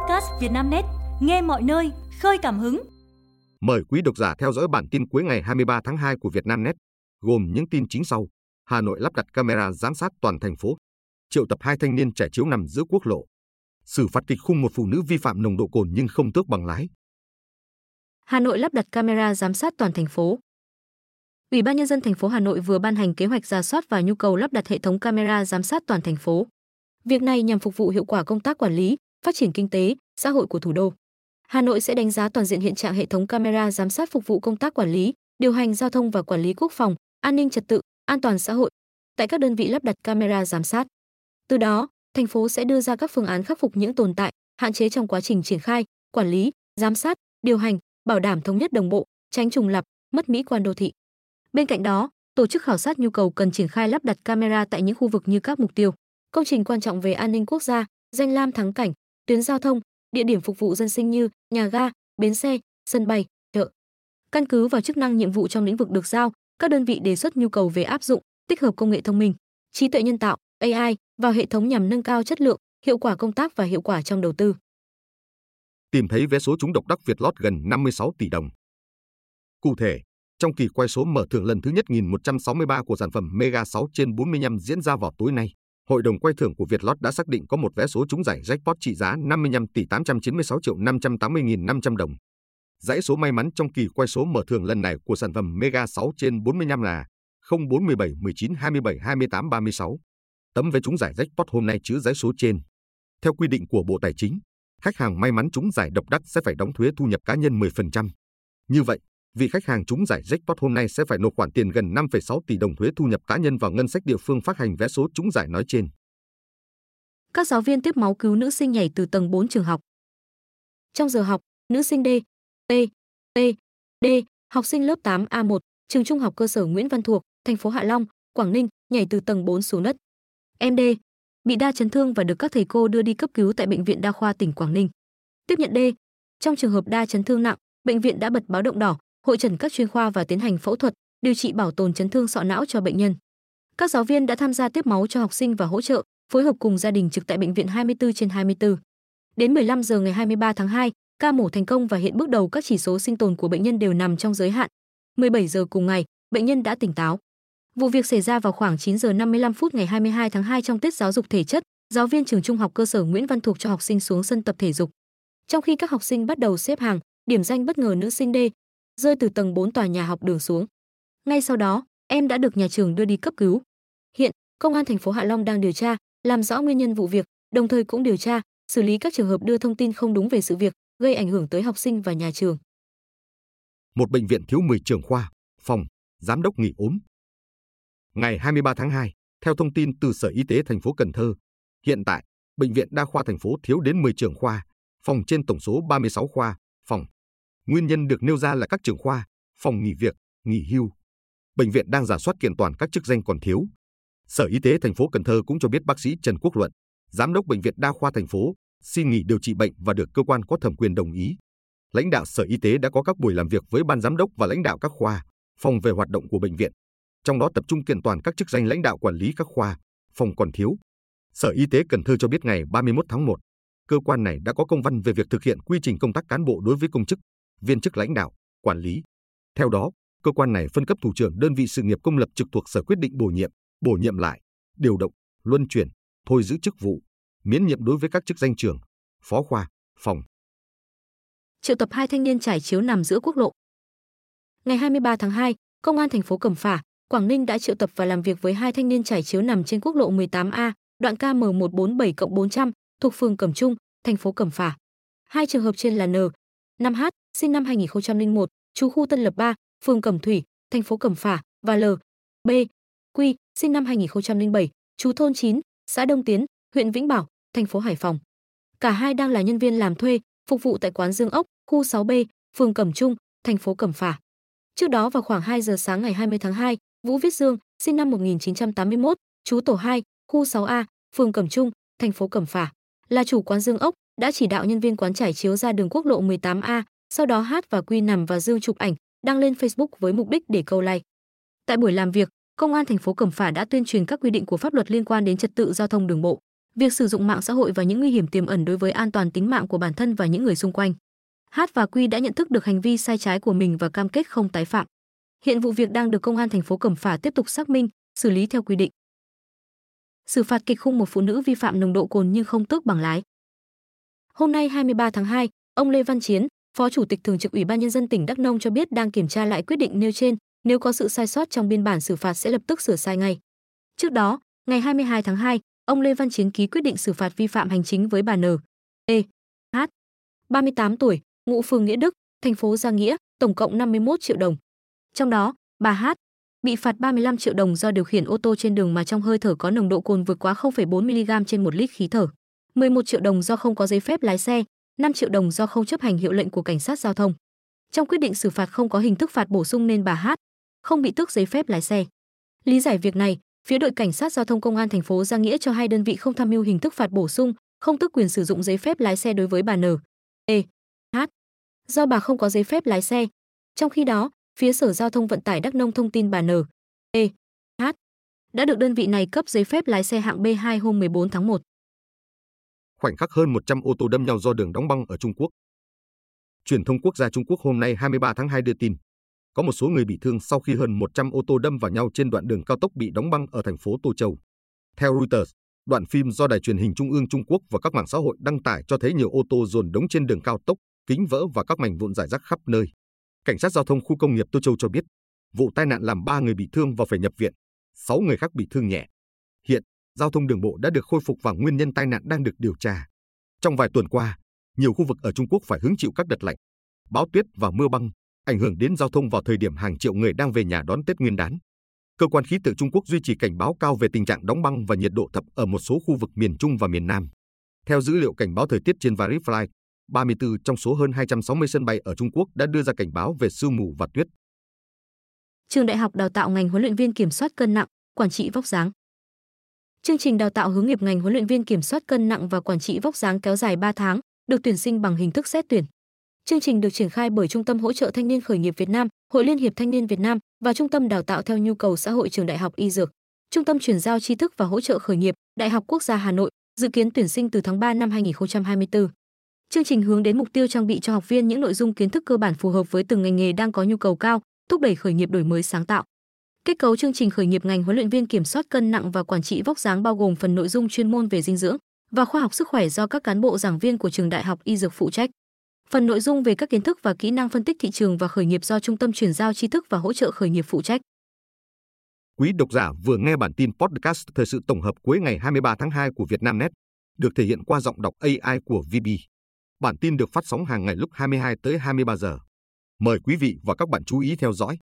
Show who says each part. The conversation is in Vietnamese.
Speaker 1: podcast Vietnamnet, nghe mọi nơi, khơi cảm hứng.
Speaker 2: Mời quý độc giả theo dõi bản tin cuối ngày 23 tháng 2 của Vietnamnet, gồm những tin chính sau. Hà Nội lắp đặt camera giám sát toàn thành phố. Triệu tập hai thanh niên trẻ chiếu nằm giữa quốc lộ. Xử phạt kịch khung một phụ nữ vi phạm nồng độ cồn nhưng không tước bằng lái.
Speaker 3: Hà Nội lắp đặt camera giám sát toàn thành phố. Ủy ban nhân dân thành phố Hà Nội vừa ban hành kế hoạch ra soát và nhu cầu lắp đặt hệ thống camera giám sát toàn thành phố. Việc này nhằm phục vụ hiệu quả công tác quản lý, phát triển kinh tế, xã hội của thủ đô. Hà Nội sẽ đánh giá toàn diện hiện trạng hệ thống camera giám sát phục vụ công tác quản lý, điều hành giao thông và quản lý quốc phòng, an ninh trật tự, an toàn xã hội tại các đơn vị lắp đặt camera giám sát. Từ đó, thành phố sẽ đưa ra các phương án khắc phục những tồn tại, hạn chế trong quá trình triển khai, quản lý, giám sát, điều hành, bảo đảm thống nhất đồng bộ, tránh trùng lập, mất mỹ quan đô thị. Bên cạnh đó, tổ chức khảo sát nhu cầu cần triển khai lắp đặt camera tại những khu vực như các mục tiêu, công trình quan trọng về an ninh quốc gia, danh lam thắng cảnh, tuyến giao thông, địa điểm phục vụ dân sinh như nhà ga, bến xe, sân bay, chợ. Căn cứ vào chức năng nhiệm vụ trong lĩnh vực được giao, các đơn vị đề xuất nhu cầu về áp dụng, tích hợp công nghệ thông minh, trí tuệ nhân tạo, AI vào hệ thống nhằm nâng cao chất lượng, hiệu quả công tác và hiệu quả trong đầu tư.
Speaker 2: Tìm thấy vé số trúng độc đắc Việt lót gần 56 tỷ đồng. Cụ thể, trong kỳ quay số mở thưởng lần thứ nhất 1163 của sản phẩm Mega 6 trên 45 diễn ra vào tối nay, Hội đồng quay thưởng của Vietlott đã xác định có một vé số trúng giải jackpot trị giá 55 tỷ 896 triệu 580 nghìn 500 đồng. Dãy số may mắn trong kỳ quay số mở thưởng lần này của sản phẩm Mega 6 trên 45 là 0417 19 27 28 36. Tấm vé trúng giải jackpot hôm nay chứa dãy số trên. Theo quy định của Bộ Tài chính, khách hàng may mắn trúng giải độc đắc sẽ phải đóng thuế thu nhập cá nhân 10%. Như vậy, vị khách hàng trúng giải jackpot hôm nay sẽ phải nộp khoản tiền gần 5,6 tỷ đồng thuế thu nhập cá nhân vào ngân sách địa phương phát hành vé số trúng giải nói trên.
Speaker 3: Các giáo viên tiếp máu cứu nữ sinh nhảy từ tầng 4 trường học. Trong giờ học, nữ sinh D, T, T, D, học sinh lớp 8A1, trường trung học cơ sở Nguyễn Văn Thuộc, thành phố Hạ Long, Quảng Ninh, nhảy từ tầng 4 xuống đất. Em D bị đa chấn thương và được các thầy cô đưa đi cấp cứu tại bệnh viện đa khoa tỉnh Quảng Ninh. Tiếp nhận D, trong trường hợp đa chấn thương nặng, bệnh viện đã bật báo động đỏ, hội trần các chuyên khoa và tiến hành phẫu thuật, điều trị bảo tồn chấn thương sọ não cho bệnh nhân. Các giáo viên đã tham gia tiếp máu cho học sinh và hỗ trợ, phối hợp cùng gia đình trực tại bệnh viện 24 trên 24. Đến 15 giờ ngày 23 tháng 2, ca mổ thành công và hiện bước đầu các chỉ số sinh tồn của bệnh nhân đều nằm trong giới hạn. 17 giờ cùng ngày, bệnh nhân đã tỉnh táo. Vụ việc xảy ra vào khoảng 9 giờ 55 phút ngày 22 tháng 2 trong tiết giáo dục thể chất, giáo viên trường trung học cơ sở Nguyễn Văn Thuộc cho học sinh xuống sân tập thể dục. Trong khi các học sinh bắt đầu xếp hàng, điểm danh bất ngờ nữ sinh D rơi từ tầng 4 tòa nhà học đường xuống. Ngay sau đó, em đã được nhà trường đưa đi cấp cứu. Hiện, công an thành phố Hạ Long đang điều tra, làm rõ nguyên nhân vụ việc, đồng thời cũng điều tra, xử lý các trường hợp đưa thông tin không đúng về sự việc, gây ảnh hưởng tới học sinh và nhà trường.
Speaker 2: Một bệnh viện thiếu 10 trưởng khoa, phòng, giám đốc nghỉ ốm. Ngày 23 tháng 2, theo thông tin từ Sở Y tế thành phố Cần Thơ, hiện tại, bệnh viện đa khoa thành phố thiếu đến 10 trưởng khoa, phòng trên tổng số 36 khoa. Nguyên nhân được nêu ra là các trường khoa, phòng nghỉ việc, nghỉ hưu. Bệnh viện đang giả soát kiện toàn các chức danh còn thiếu. Sở Y tế thành phố Cần Thơ cũng cho biết bác sĩ Trần Quốc Luận, giám đốc bệnh viện đa khoa thành phố, xin nghỉ điều trị bệnh và được cơ quan có thẩm quyền đồng ý. Lãnh đạo Sở Y tế đã có các buổi làm việc với ban giám đốc và lãnh đạo các khoa, phòng về hoạt động của bệnh viện. Trong đó tập trung kiện toàn các chức danh lãnh đạo quản lý các khoa, phòng còn thiếu. Sở Y tế Cần Thơ cho biết ngày 31 tháng 1, cơ quan này đã có công văn về việc thực hiện quy trình công tác cán bộ đối với công chức, viên chức lãnh đạo, quản lý. Theo đó, cơ quan này phân cấp thủ trưởng đơn vị sự nghiệp công lập trực thuộc sở quyết định bổ nhiệm, bổ nhiệm lại, điều động, luân chuyển, thôi giữ chức vụ, miễn nhiệm đối với các chức danh trường phó khoa, phòng.
Speaker 3: Triệu tập hai thanh niên trải chiếu nằm giữa quốc lộ. Ngày 23 tháng 2, Công an thành phố Cẩm Phả, Quảng Ninh đã triệu tập và làm việc với hai thanh niên trải chiếu nằm trên quốc lộ 18A, đoạn KM147+400 thuộc phường Cẩm Trung, thành phố Cẩm Phả. Hai trường hợp trên là N, 5H, sinh năm 2001, trú khu Tân Lập 3, phường Cẩm Thủy, thành phố Cẩm Phả và L, B, Quy, sinh năm 2007, trú thôn 9, xã Đông Tiến, huyện Vĩnh Bảo, thành phố Hải Phòng. Cả hai đang là nhân viên làm thuê, phục vụ tại quán Dương Ốc, khu 6B, phường Cẩm Trung, thành phố Cẩm Phả. Trước đó vào khoảng 2 giờ sáng ngày 20 tháng 2, Vũ Viết Dương, sinh năm 1981, trú tổ 2, khu 6A, phường Cẩm Trung, thành phố Cẩm Phả, là chủ quán Dương Ốc, đã chỉ đạo nhân viên quán trải chiếu ra đường quốc lộ 18A, sau đó Hát và Quy nằm và Dương chụp ảnh, đăng lên Facebook với mục đích để câu like. Tại buổi làm việc, Công an thành phố Cẩm Phả đã tuyên truyền các quy định của pháp luật liên quan đến trật tự giao thông đường bộ. việc sử dụng mạng xã hội và những nguy hiểm tiềm ẩn đối với an toàn tính mạng của bản thân và những người xung quanh. hát và Quy đã nhận thức được hành vi sai trái của mình và cam kết không tái phạm. Hiện vụ việc đang được công an thành phố Cẩm Phả tiếp tục xác minh, xử lý theo quy định. Xử phạt kịch khung một phụ nữ vi phạm nồng độ cồn nhưng không tước bằng lái. Hôm nay 23 tháng 2, ông Lê Văn Chiến, Phó Chủ tịch Thường trực Ủy ban nhân dân tỉnh Đắk Nông cho biết đang kiểm tra lại quyết định nêu trên, nếu có sự sai sót trong biên bản xử phạt sẽ lập tức sửa sai ngay. Trước đó, ngày 22 tháng 2, ông Lê Văn Chiến ký quyết định xử phạt vi phạm hành chính với bà N. E. H. 38 tuổi, ngụ phường Nghĩa Đức, thành phố Gia Nghĩa, tổng cộng 51 triệu đồng. Trong đó, bà H bị phạt 35 triệu đồng do điều khiển ô tô trên đường mà trong hơi thở có nồng độ cồn vượt quá 0,4 mg trên 1 lít khí thở, 11 triệu đồng do không có giấy phép lái xe, 5 triệu đồng do không chấp hành hiệu lệnh của cảnh sát giao thông. Trong quyết định xử phạt không có hình thức phạt bổ sung nên bà H không bị tước giấy phép lái xe. Lý giải việc này, phía đội cảnh sát giao thông công an thành phố Giang Nghĩa cho hai đơn vị không tham mưu hình thức phạt bổ sung, không tước quyền sử dụng giấy phép lái xe đối với bà N. E. H. Do bà không có giấy phép lái xe. Trong khi đó, phía Sở Giao thông Vận tải Đắk Nông thông tin bà N. E. H. đã được đơn vị này cấp giấy phép lái xe hạng B2 hôm 14 tháng 1.
Speaker 2: Khoảnh khắc hơn 100 ô tô đâm nhau do đường đóng băng ở Trung Quốc. Truyền thông quốc gia Trung Quốc hôm nay 23 tháng 2 đưa tin, có một số người bị thương sau khi hơn 100 ô tô đâm vào nhau trên đoạn đường cao tốc bị đóng băng ở thành phố Tô Châu. Theo Reuters, đoạn phim do đài truyền hình Trung ương Trung Quốc và các mạng xã hội đăng tải cho thấy nhiều ô tô dồn đống trên đường cao tốc, kính vỡ và các mảnh vụn rải rác khắp nơi. Cảnh sát giao thông khu công nghiệp Tô Châu cho biết, vụ tai nạn làm 3 người bị thương và phải nhập viện, 6 người khác bị thương nhẹ. Hiện, giao thông đường bộ đã được khôi phục và nguyên nhân tai nạn đang được điều tra. Trong vài tuần qua, nhiều khu vực ở Trung Quốc phải hứng chịu các đợt lạnh, bão tuyết và mưa băng, ảnh hưởng đến giao thông vào thời điểm hàng triệu người đang về nhà đón Tết Nguyên đán. Cơ quan khí tượng Trung Quốc duy trì cảnh báo cao về tình trạng đóng băng và nhiệt độ thấp ở một số khu vực miền Trung và miền Nam. Theo dữ liệu cảnh báo thời tiết trên Varifly, 34 trong số hơn 260 sân bay ở Trung Quốc đã đưa ra cảnh báo về sương mù và tuyết.
Speaker 3: Trường Đại học đào tạo ngành huấn luyện viên kiểm soát cân nặng, quản trị vóc dáng. Chương trình đào tạo hướng nghiệp ngành huấn luyện viên kiểm soát cân nặng và quản trị vóc dáng kéo dài 3 tháng, được tuyển sinh bằng hình thức xét tuyển. Chương trình được triển khai bởi Trung tâm hỗ trợ thanh niên khởi nghiệp Việt Nam, Hội Liên hiệp Thanh niên Việt Nam và Trung tâm đào tạo theo nhu cầu xã hội Trường Đại học Y Dược. Trung tâm chuyển giao tri thức và hỗ trợ khởi nghiệp, Đại học Quốc gia Hà Nội, dự kiến tuyển sinh từ tháng 3 năm 2024. Chương trình hướng đến mục tiêu trang bị cho học viên những nội dung kiến thức cơ bản phù hợp với từng ngành nghề đang có nhu cầu cao, thúc đẩy khởi nghiệp đổi mới sáng tạo. Kết cấu chương trình khởi nghiệp ngành huấn luyện viên kiểm soát cân nặng và quản trị vóc dáng bao gồm phần nội dung chuyên môn về dinh dưỡng và khoa học sức khỏe do các cán bộ giảng viên của trường đại học y dược phụ trách. Phần nội dung về các kiến thức và kỹ năng phân tích thị trường và khởi nghiệp do Trung tâm chuyển giao tri thức và hỗ trợ khởi nghiệp phụ trách.
Speaker 2: Quý độc giả vừa nghe bản tin podcast thời sự tổng hợp cuối ngày 23 tháng 2 của Vietnamnet, được thể hiện qua giọng đọc AI của VB. Bản tin được phát sóng hàng ngày lúc 22 tới 23 giờ. Mời quý vị và các bạn chú ý theo dõi.